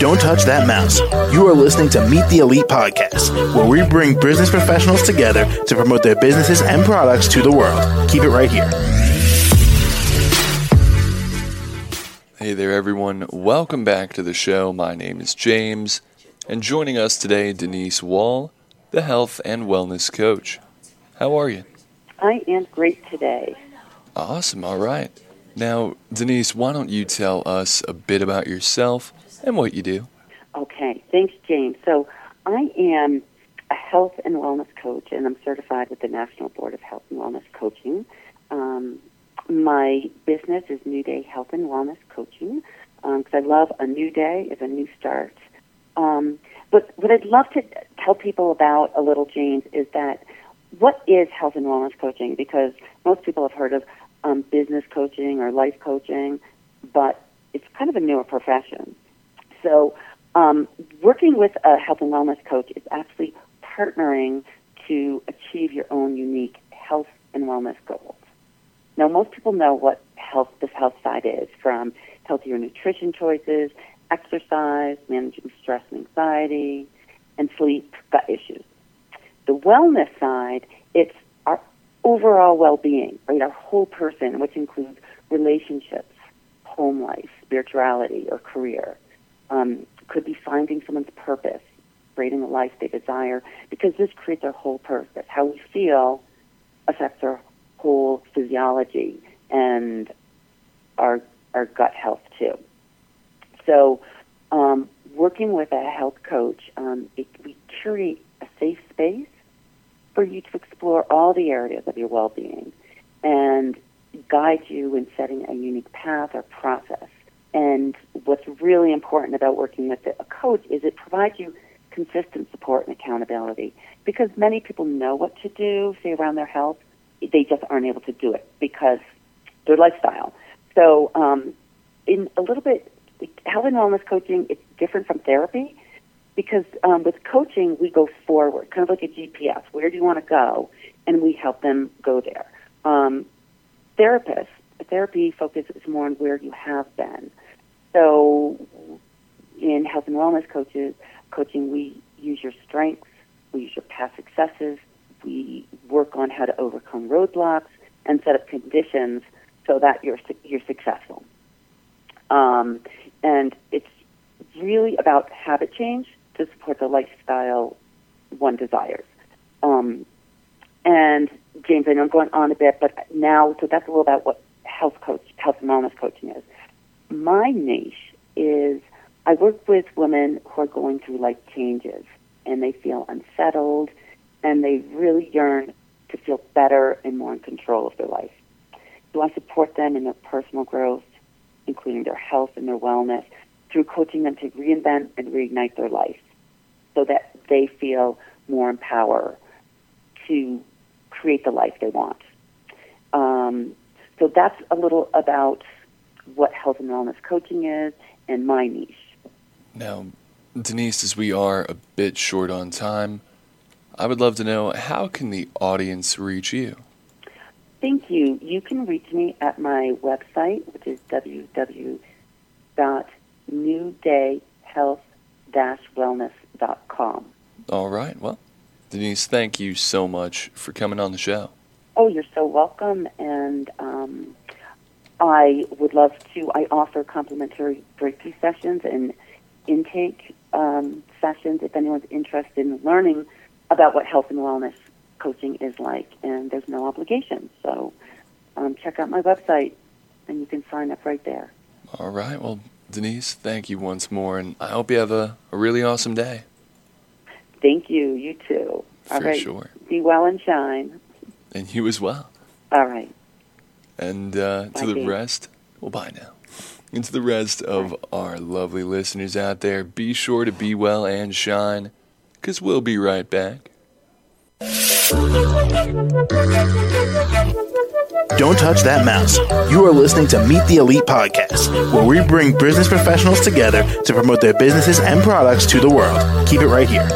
Don't touch that mouse. You are listening to Meet the Elite podcast, where we bring business professionals together to promote their businesses and products to the world. Keep it right here. Hey there, everyone. Welcome back to the show. My name is James, and joining us today, Denise Wall, the health and wellness coach. How are you? I am great today. Awesome. All right. Now, Denise, why don't you tell us a bit about yourself and what you do? Okay. Thanks, James. So, I am a health and wellness coach, and I'm certified with the National Board of Health and Wellness Coaching. Um, my business is New Day Health and Wellness Coaching because um, I love a new day is a new start. Um, but what I'd love to tell people about a little, James, is that what is health and wellness coaching? Because most people have heard of um, business coaching or life coaching, but it's kind of a newer profession. So, um, working with a health and wellness coach is actually partnering to achieve your own unique health and wellness goals. Now, most people know what health this health side is, from healthier nutrition choices, exercise, managing stress and anxiety, and sleep, gut issues. The wellness side, it's overall well-being, right? Our whole person, which includes relationships, home life, spirituality, or career. Um, could be finding someone's purpose, creating the life they desire, because this creates our whole purpose. How we feel affects our whole physiology and our our gut health too. So, um, working with a health coach, um, it, we curate a safe space for you to explore all the areas of your well-being and guide you in setting a unique path or process. And what's really important about working with a coach is it provides you consistent support and accountability because many people know what to do, say around their health, they just aren't able to do it because their lifestyle. So, um, in a little bit, health and wellness coaching it's different from therapy because um, with coaching we go forward, kind of like a GPS. Where do you want to go? And we help them go there. Um, therapists, therapy focuses more on where you have been. So, in health and wellness coaches coaching, we use your strengths, we use your past successes, we work on how to overcome roadblocks and set up conditions so that you're you're successful. Um, and it's really about habit change to support the lifestyle one desires. Um, and James, I know I'm going on a bit, but now, so that's a little about what health coach, health and wellness coaching is. My niche is I work with women who are going through life changes and they feel unsettled and they really yearn to feel better and more in control of their life. So I support them in their personal growth, including their health and their wellness, through coaching them to reinvent and reignite their life so that they feel more empowered to create the life they want. Um, so that's a little about what health and wellness coaching is and my niche. Now, Denise, as we are a bit short on time, I would love to know how can the audience reach you? Thank you. You can reach me at my website, which is www.newdayhealth-wellness.com. All right. Well, Denise, thank you so much for coming on the show. Oh, you're so welcome. And um, I would love to, I offer complimentary breakthrough sessions and intake um, sessions if anyone's interested in learning about what health and wellness coaching is like, and there's no obligation. So um, check out my website, and you can sign up right there. All right. Well, Denise, thank you once more, and I hope you have a, a really awesome day. Thank you. You too. For All right. sure. Be well and shine. And you as well. All right. And uh, to Bye, the Dave. rest, well, bye now. And to the rest of our lovely listeners out there, be sure to be well and shine, because we'll be right back. Don't touch that mouse. You are listening to Meet the Elite podcast, where we bring business professionals together to promote their businesses and products to the world. Keep it right here.